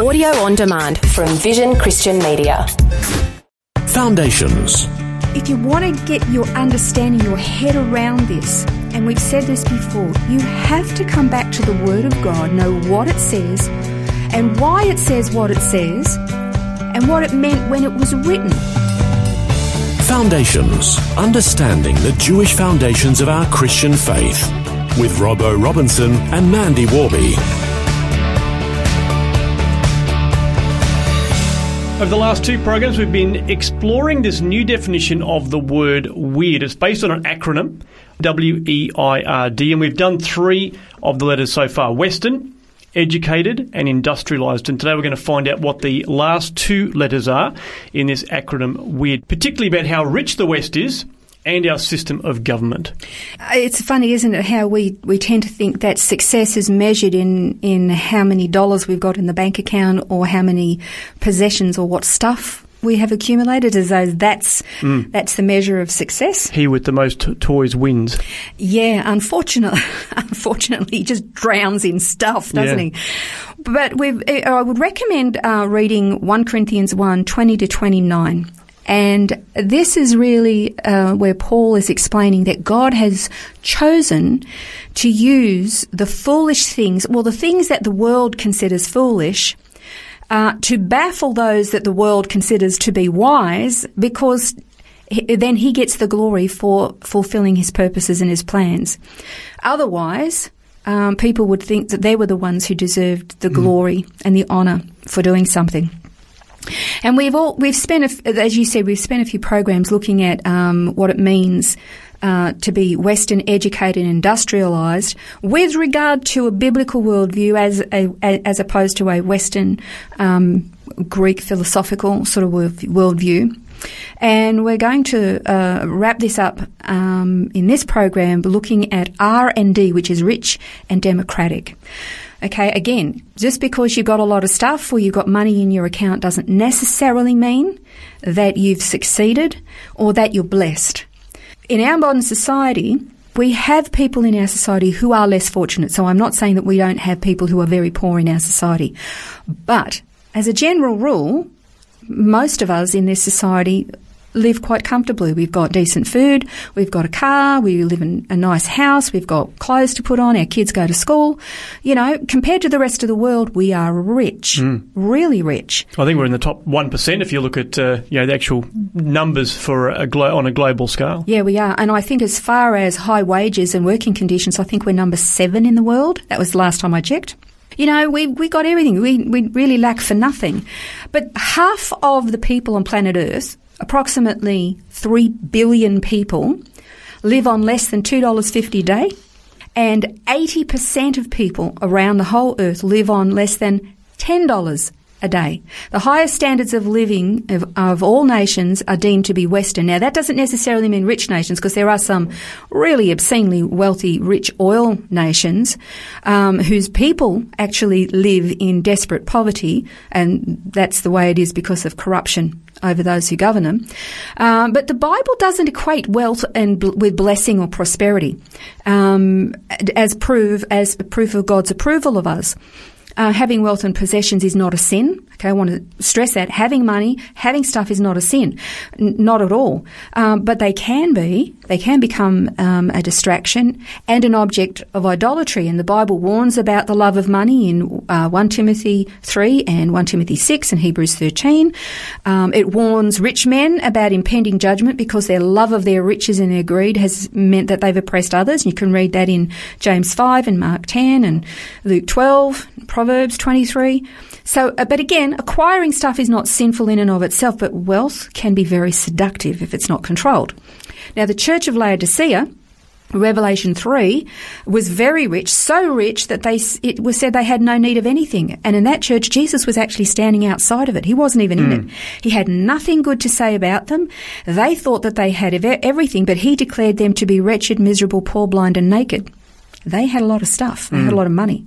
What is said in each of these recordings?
Audio on demand from Vision Christian Media. Foundations. If you want to get your understanding, your head around this, and we've said this before, you have to come back to the Word of God, know what it says, and why it says what it says, and what it meant when it was written. Foundations. Understanding the Jewish foundations of our Christian faith. With Robbo Robinson and Mandy Worby. Over the last two programs, we've been exploring this new definition of the word weird. It's based on an acronym, W E I R D, and we've done three of the letters so far Western, educated, and industrialised. And today we're going to find out what the last two letters are in this acronym weird, particularly about how rich the West is and our system of government. It's funny, isn't it, how we, we tend to think that success is measured in, in how many dollars we've got in the bank account or how many possessions or what stuff we have accumulated as though that's Mm. that's the measure of success. He with the most t- toys wins. Yeah, unfortunately, unfortunately, he just drowns in stuff, doesn't Yeah. he? But we've, I would recommend uh, reading 1 Corinthians 1, 20 to 29. And this is really uh, where Paul is explaining that God has chosen to use the foolish things, well, the things that the world considers foolish, uh, to baffle those that the world considers to be wise because he- then he gets the glory for fulfilling his purposes and his plans. Otherwise, um, people would think that they were the ones who deserved the glory and the honour for doing something. And we've all we've spent, a as you said, we've spent a few programs looking at um, what it means uh, to be Western educated and industrialised with regard to a biblical worldview, as a, as opposed to a Western um, Greek philosophical sort of worldview. And we're going to uh, wrap this up um, in this program, looking at R and D, which is rich and democratic. Okay, again, just because you've got a lot of stuff or you've got money in your account doesn't necessarily mean that you've succeeded or that you're blessed. In our modern society, we have people in our society who are less fortunate. So I'm not saying that we don't have people who are very poor in our society. But as a general rule, most of us in this society live quite comfortably. We've got decent food, we've got a car, we live in a nice house, we've got clothes to put on, our kids go to school. You know, compared to the rest of the world, we are rich, really rich. I think we're in the top 1% if you look at uh, you know, the actual numbers for a glo- on a global scale. Yeah, we are. And I think as far as high wages and working conditions, I think we're number seven in the world. That was the last time I checked. You know, we, we got everything. We, we really lack for nothing. But half of the people on planet Earth, approximately 3 billion people, live on less than $2.50 a day. And 80% of people around the whole Earth live on less than $10 a day. The highest standards of living of, of all nations are deemed to be Western. Now, that doesn't necessarily mean rich nations because there are some really obscenely wealthy, rich oil nations um, whose people actually live in desperate poverty, and that's the way it is because of corruption over those who govern them. Um, but the Bible doesn't equate wealth and bl- with blessing or prosperity um, as proof as proof of God's approval of us. Uh, having wealth and possessions is not a sin. Okay, I want to stress that. Having money, having stuff is not a sin. N- not at all. Um, but they can be, they can become um, a distraction and an object of idolatry. And the Bible warns about the love of money in uh, 1 Timothy 3 and 1 Timothy 6 and Hebrews 13. Um, it warns rich men about impending judgment because their love of their riches and their greed has meant that they've oppressed others. You can read that in James 5 and Mark 10 and Luke 12, Proverbs 23. So, uh, but again, acquiring stuff is not sinful in and of itself, but wealth can be very seductive if it's not controlled. Now, the Church of Laodicea, Revelation 3 was very rich, so rich that they, it was said they had no need of anything. And in that church, Jesus was actually standing outside of it. He wasn't even in it. He had nothing good to say about them. They thought that they had everything, but he declared them to be wretched, miserable, poor, blind, and naked. They had a lot of stuff. They had a lot of money.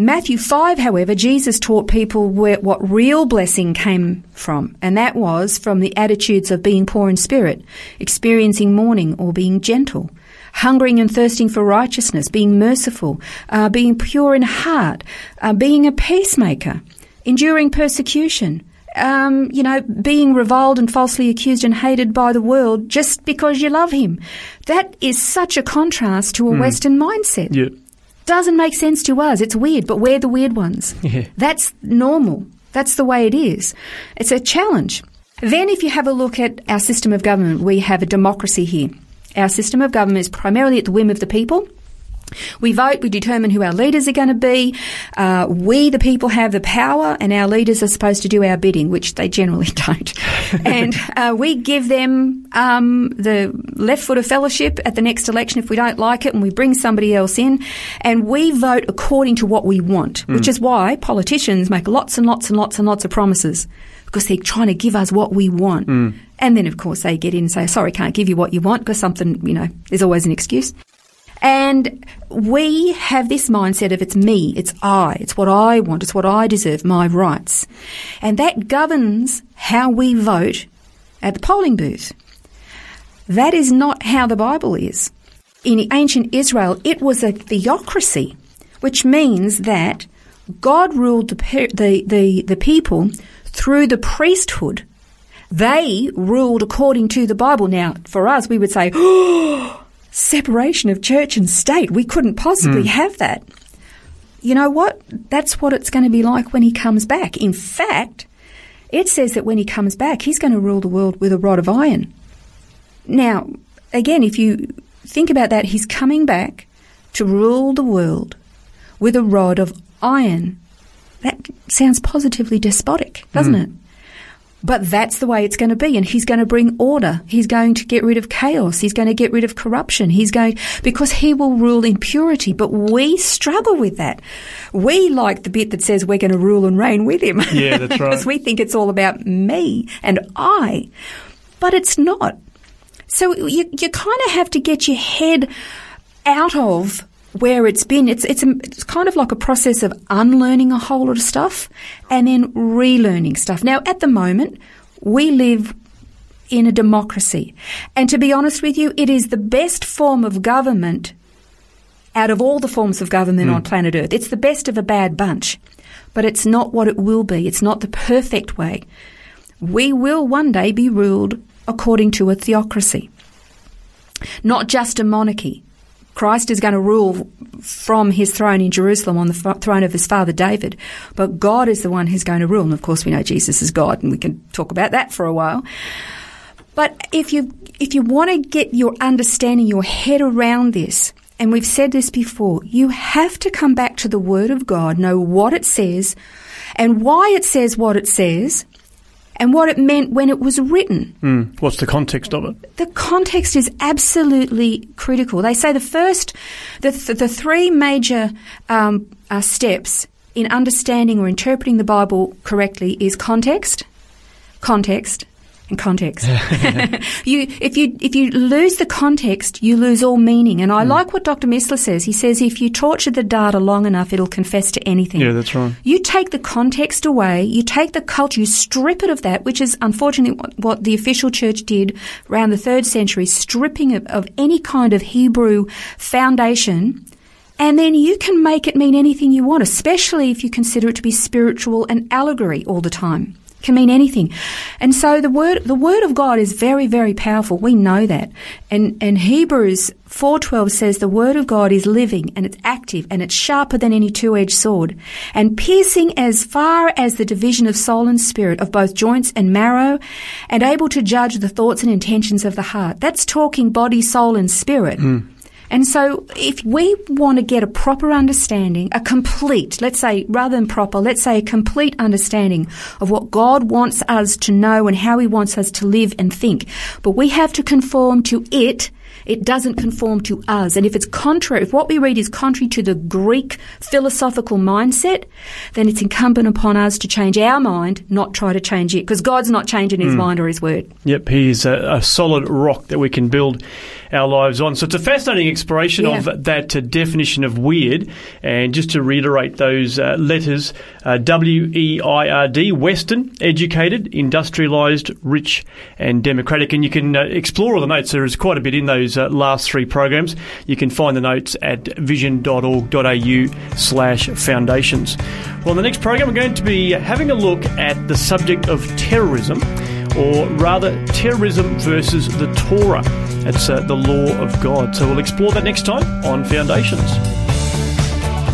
Matthew 5, however, Jesus taught people where, what real blessing came from, and that was from the attitudes of being poor in spirit, experiencing mourning or being gentle, hungering and thirsting for righteousness, being merciful, uh, being pure in heart, uh, being a peacemaker, enduring persecution, um, you know, being reviled and falsely accused and hated by the world just because you love him. That is such a contrast to a Western mindset. Yeah. Doesn't make sense to us. It's weird, but we're the weird ones. Yeah. That's normal. That's the way it is. It's a challenge. Then, if you have a look at our system of government, we have a democracy here. Our system of government is primarily at the whim of the people. We vote, we determine who our leaders are going to be. Uh, we, the people, have the power, and our leaders are supposed to do our bidding, which they generally don't. and uh, we give them um, the left foot of fellowship at the next election if we don't like it, and we bring somebody else in, and we vote according to what we want, which is why politicians make lots and lots and lots and lots of promises because they're trying to give us what we want. And then, of course, they get in and say, sorry, can't give you what you want because something, you know, there's always an excuse. And we have this mindset of it's me, it's I, it's what I want, it's what I deserve, my rights. And that governs how we vote at the polling booth. That is not how the Bible is. In ancient Israel, it was a theocracy, which means that God ruled the, the, the, the people through the priesthood. They ruled according to the Bible. Now, for us, we would say, oh, separation of church and state. We couldn't possibly hmm. have that. You know what? That's what it's going to be like when he comes back. In fact, it says that when he comes back, he's going to rule the world with a rod of iron. Now, again, if you think about that, he's coming back to rule the world with a rod of iron. That sounds positively despotic, doesn't hmm. it? But that's the way it's going to be. And he's going to bring order. He's going to get rid of chaos. He's going to get rid of corruption. He's going, because he will rule in purity. But we struggle with that. We like the bit that says we're going to rule and reign with him. Yeah, that's right. because we think it's all about me and I. But it's not. So you, you kind of have to get your head out of where it's been. It's, it's, a, it's kind of like a process of unlearning a whole lot of stuff and then relearning stuff. Now, at the moment, we live in a democracy. And to be honest with you, it is the best form of government out of all the forms of government hmm. on planet Earth. It's the best of a bad bunch. But it's not what it will be. It's not the perfect way. We will one day be ruled according to a theocracy, not just a monarchy. Christ is going to rule from his throne in Jerusalem on the f- throne of his father David, but God is the one who's going to rule. And of course, we know Jesus is God, and we can talk about that for a while. But if you if you want to get your understanding, your head around this, and we've said this before, you have to come back to the Word of God, know what it says, and why it says what it says, and what it meant when it was written. Mm. What's the context of it? The context is absolutely critical. They say the first, the, th- the three major um, uh, steps in understanding or interpreting the Bible correctly is context, context, and context. you, if you if you lose the context, you lose all meaning. And I hmm. like what Dr. Missler says. He says if you torture the data long enough, it'll confess to anything. Yeah, that's right. You take the context away, you take the culture, you strip it of that, which is unfortunately what, what the official church did around the third century, stripping of, of any kind of Hebrew foundation. And then you can make it mean anything you want, especially if you consider it to be spiritual and allegory all the time. Can mean anything. And so the word the word of God is very, very powerful. We know that. And and Hebrews four twelve says the word of God is living and it's active and it's sharper than any two edged sword, and piercing as far as the division of soul and spirit, of both joints and marrow, and able to judge the thoughts and intentions of the heart. That's talking body, soul, and spirit. Hmm. And so, if we want to get a proper understanding, a complete, let's say, rather than proper, let's say a complete understanding of what God wants us to know and how He wants us to live and think, but we have to conform to it. It doesn't conform to us. And if it's contrary, if what we read is contrary to the Greek philosophical mindset, then it's incumbent upon us to change our mind, not try to change it, because God's not changing His mind or His word. Yep, he is a, a solid rock that we can build our lives on. So it's a fascinating exploration Yeah. of that uh, definition of weird. And just to reiterate those uh, letters uh, W E I R D, Western, educated, industrialised, rich, and democratic. And you can uh, explore all the notes. There is quite a bit in those uh, last three programs. You can find the notes at vision.org.au slash foundations. Well, in the next program, we're going to be having a look at the subject of terrorism, or rather, terrorism versus the Torah. It's uh, the law of God. So we'll explore that next time on Foundations.